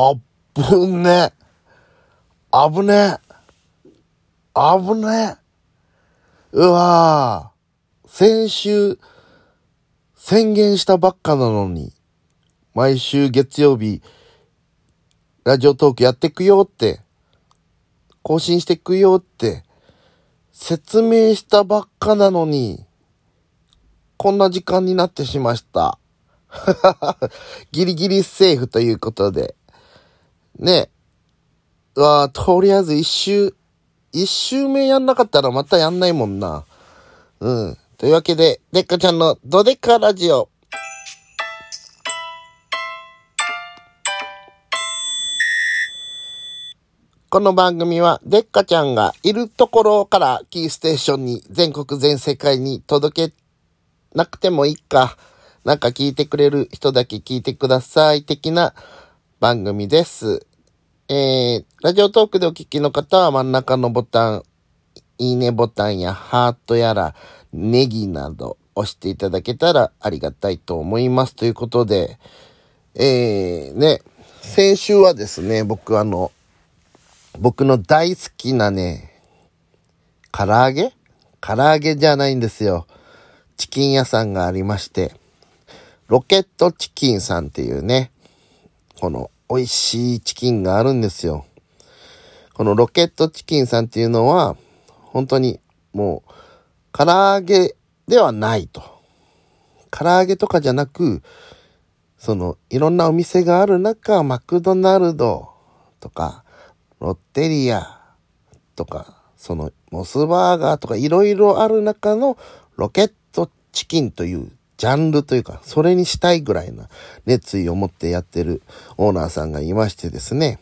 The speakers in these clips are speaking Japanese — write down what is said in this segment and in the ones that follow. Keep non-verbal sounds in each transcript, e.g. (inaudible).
あぶね。危ね。危ね。うわぁ。先週、宣言したばっかなのに、毎週月曜日、ラジオトークやってくよって、更新してくよって、説明したばっかなのに、こんな時間になってしました。(laughs) ギリギリセーフということで。ね。うわとりあえず一周、一周目やんなかったらまたやんないもんな。うん。というわけで、デッカちゃんのドデカラジオ。この番組は、デッカちゃんがいるところからキーステーションに全国全世界に届けなくてもいいか。なんか聞いてくれる人だけ聞いてください。的な番組です。えー、ラジオトークでお聞きの方は真ん中のボタン、いいねボタンやハートやら、ネギなど押していただけたらありがたいと思います。ということで、えー、ね、先週はですね、僕あの、僕の大好きなね、唐揚げ？唐揚げじゃないんですよ。チキン屋さんがありまして、ロケットチキンさんっていうね、この美味しいチキンがあるんですよ。このロケットチキンさんっていうのは、本当にもう、唐揚げではないと。唐揚げとかじゃなく、その、いろんなお店がある中、マクドナルドとか、ロッテリアとか、そのモスバーガーとかいろいろある中のロケットチキンというジャンルというか、それにしたいぐらいな熱意を持ってやってるオーナーさんがいましてですね、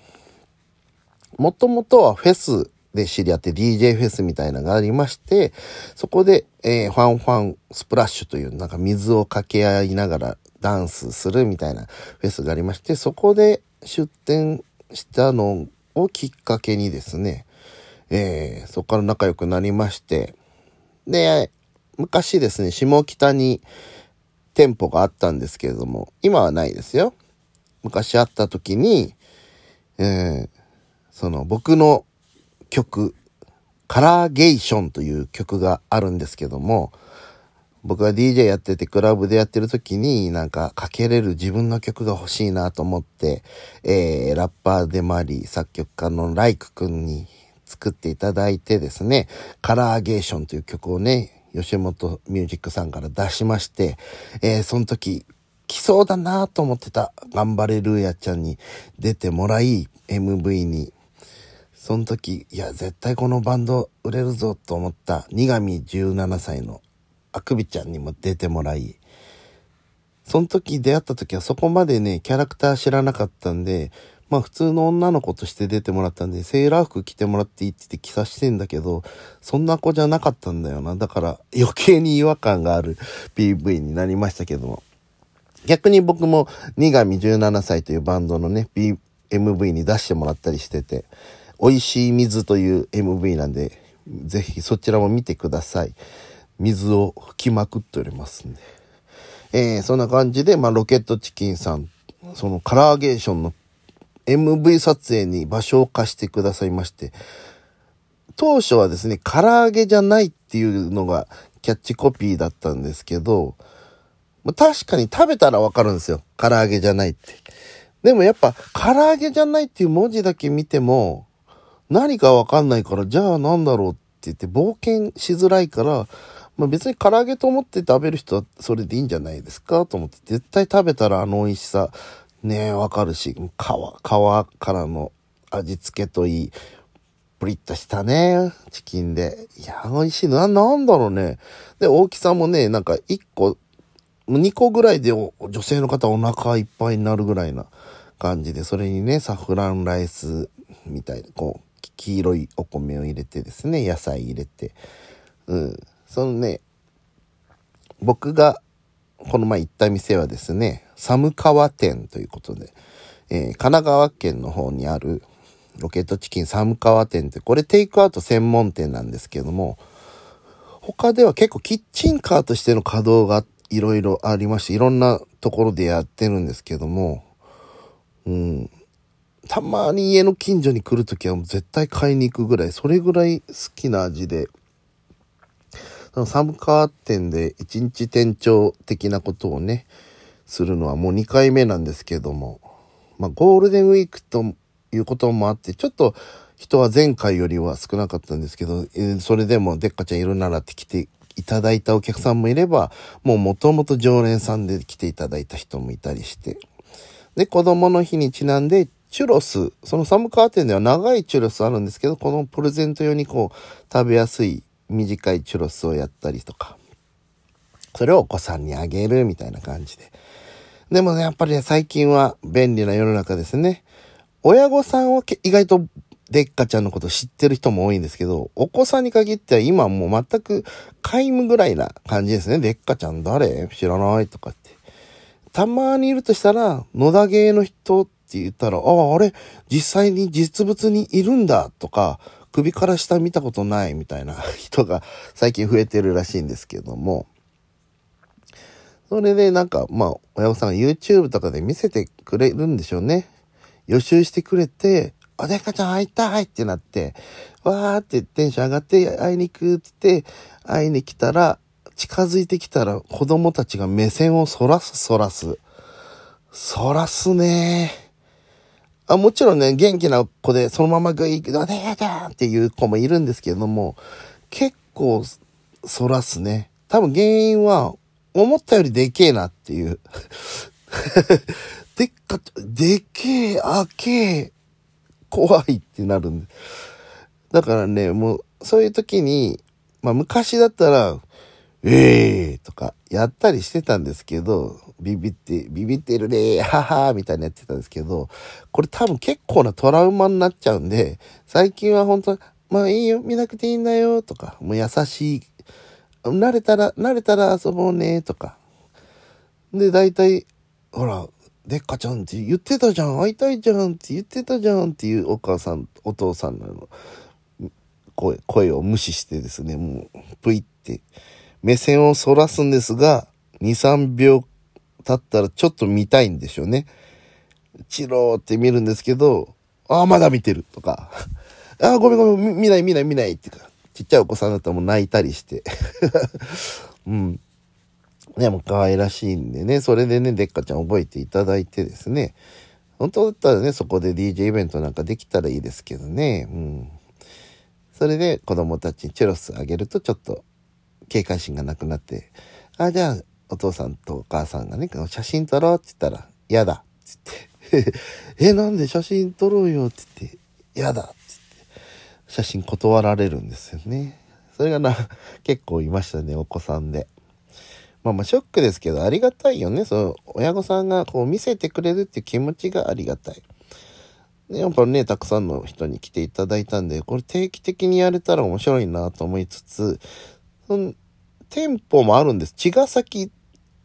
もともとはフェスで知り合って DJ フェスみたいなのがありまして、そこで、えー、ファンファンスプラッシュというなんか水をかけ合いながらダンスするみたいなフェスがありまして、そこで出展したのをきっかけにですね、えー、そこから仲良くなりまして、で、昔ですね、下北に店舗があったんですけれども、今はないですよ。昔あった時に、えー、その僕の曲、カラーゲーションという曲があるんですけども、僕が DJ やっててクラブでやってる時になんかかけれる自分の曲が欲しいなと思って、えー、ラッパーでもあり作曲家のライクくんに作っていただいてですね、カラーゲーションという曲をね、吉本ミュージックさんから出しまして、えー、その時来そうだなと思ってた頑張れルーヤちゃんに出てもらい、MV に。その時、いや、絶対このバンド売れるぞと思った苦上17歳のあくびちゃんにも出てもらい、その時出会った時はそこまでね、キャラクター知らなかったんで、まあ普通の女の子として出てもらったんで、セーラー服着てもらっていいって言って着さしてんだけど、そんな子じゃなかったんだよな。だから余計に違和感がある PV になりましたけども。逆に僕も、苦上17歳というバンドのね、B、MV に出してもらったりしてて、美味しい水という MV なんで、ぜひそちらも見てください。水を吹きまくっておりますんで。えー、そんな感じで、まあ、ロケットチキンさん、そのカラーゲーションの MV 撮影に場所を貸してくださいまして、当初はですね、唐揚げじゃないっていうのがキャッチコピーだったんですけど、確かに食べたらわかるんですよ。唐揚げじゃないって。でもやっぱ、唐揚げじゃないっていう文字だけ見ても、何かわかんないから、じゃあなんだろうって言って冒険しづらいから、まあ別に唐揚げと思って食べる人はそれでいいんじゃないですかと思って、絶対食べたらあの美味しさ、ねわかるし、皮、皮からの味付けといい、プリッとしたね、チキンで。いや、美味しいな、なんだろうね。で、大きさもね、なんか1個、2個ぐらいで女性の方お腹いっぱいになるぐらいな感じで、それにね、サフランライスみたいな、こう、黄色いお米を入れてですね、野菜入れて。うん。そのね、僕がこの前行った店はですね、寒川店ということで、えー、神奈川県の方にあるロケットチキン寒川店って、これテイクアウト専門店なんですけども、他では結構キッチンカーとしての稼働がいろいろありまして、いろんなところでやってるんですけども、うん。たまに家の近所に来るときは絶対買いに行くぐらい、それぐらい好きな味で、寒川店で一日店長的なことをね、するのはもう2回目なんですけども、まあゴールデンウィークということもあって、ちょっと人は前回よりは少なかったんですけど、それでもでっかちゃんいるならって来ていただいたお客さんもいれば、もう元々常連さんで来ていただいた人もいたりして。で、子供の日にちなんで、チュロス、その寒川店では長いチュロスあるんですけど、このプレゼント用にこう、食べやすい短いチュロスをやったりとか、それをお子さんにあげるみたいな感じで。でもね、やっぱりね、最近は便利な世の中ですね。親御さんは意外とでっかちゃんのこと知ってる人も多いんですけど、お子さんに限っては今もう全く皆無ぐらいな感じですね。でっかちゃん誰？知らないとかって。たまにいるとしたら、野田芸の人って言ったら、ああ、あれ、実際に実物にいるんだとか、首から下見たことないみたいな人が最近増えてるらしいんですけども、それでなんか、まあ、親御さんが YouTube とかで見せてくれるんでしょうね。予習してくれて、おでかちゃん会いたいってなって、わーってテンション上がって会いに行くってって、会いに来たら、近づいてきたら子供たちが目線をそらすそらす。そらすねあ、もちろんね、元気な子でそのままグイグイ、おでかちゃんっていう子もいるんですけれども、結構そらすね。多分原因は、思ったよりでけえなっていう。(laughs) でっか、でけえ、あけえ、怖いってなるんで。だからね、もう、そういう時に、まあ昔だったら、ええー、とかやったりしてたんですけど、ビビって、ビビってるねははみたいなやってたんですけど、これ多分結構なトラウマになっちゃうんで、最近は本当まあいいよ、見なくていいんだよ、とか、もう優しい、慣れたら、慣れたら遊ぼうね、とか。で、大体、ほら、でっかちゃんって言ってたじゃん、会いたいじゃんって言ってたじゃんっていうお母さん、お父さんの声声を無視してですね、もう、ぷいって目線をそらすんですが、2、3秒経ったらちょっと見たいんでしょうね。チローって見るんですけど、ああ、まだ見てるとか、ああ、ごめんごめん、見ない見ない見ないってか、ちっちゃいお子さんだったらもう泣いたりして。(laughs) うん。ね、もう可愛らしいんでね、それでね、でっかちゃん覚えていただいてですね、本当だったらね、そこで DJ イベントなんかできたらいいですけどね、うん。それで子供たちにチュロスあげるとちょっと警戒心がなくなって、あ、じゃあお父さんとお母さんがね、写真撮ろうって言ったら、嫌だって言って、(laughs) え、なんで写真撮ろうよって言って、嫌だ。って、写真断られるんですよね。それがな、結構いましたね、お子さんで。まあまあショックですけど、ありがたいよね。その、親御さんがこう見せてくれるっていう気持ちがありがたい。でやっぱね、たくさんの人に来ていただいたんで、これ定期的にやれたら面白いなと思いつつ、その、店舗もあるんです。茅ヶ崎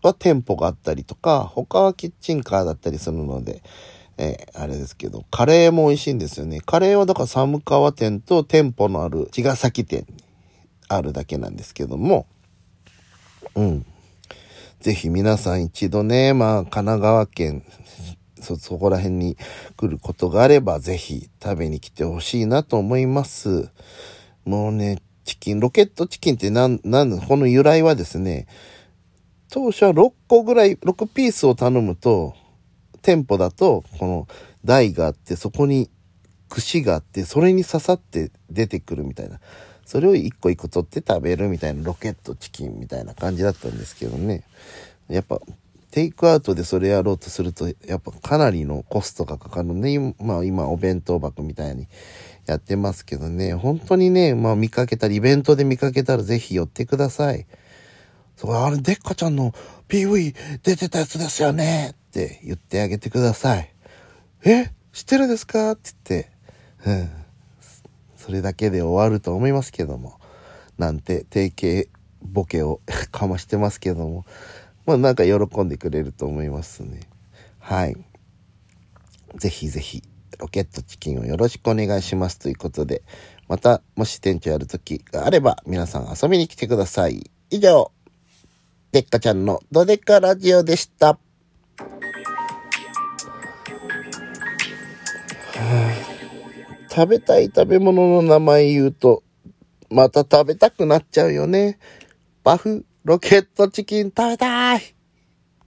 は店舗があったりとか、他はキッチンカーだったりするので、えー、あれですけど、カレーも美味しいんですよね。カレーはだから寒川店と店舗のある茅ヶ崎店にあるだけなんですけども、うん。ぜひ皆さん一度ね、まあ、神奈川県、そ、そこら辺に来ることがあれば、ぜひ食べに来てほしいなと思います。もうね、チキン、ロケットチキンってなん、なん、この由来はですね、当初は6個ぐらい、6ピースを頼むと、店舗だと、この台があって、そこに串があって、それに刺さって出てくるみたいな。それを一個一個取って食べるみたいなロケットチキンみたいな感じだったんですけどね。やっぱ、テイクアウトでそれやろうとすると、やっぱかなりのコストがかかるね。まあ今お弁当箱みたいにやってますけどね。本当にね、まあ見かけたら、イベントで見かけたらぜひ寄ってください。そう、あれ、デッカちゃんの PV 出てたやつですよねって言ってあげてください。え知ってるんですか？って言って、うん。それだけで終わると思いますけども、なんて定型ボケを (laughs) かましてますけども、まあなんか喜んでくれると思いますね。はい。ぜひぜひ、ロケットチキンをよろしくお願いしますということで、また、もし店長やる時があれば、皆さん遊びに来てください。以上、でっかちゃんのドデカラジオでした。食べたい食べ物の名前言うと、また食べたくなっちゃうよね。バフ、ロケットチキン食べたい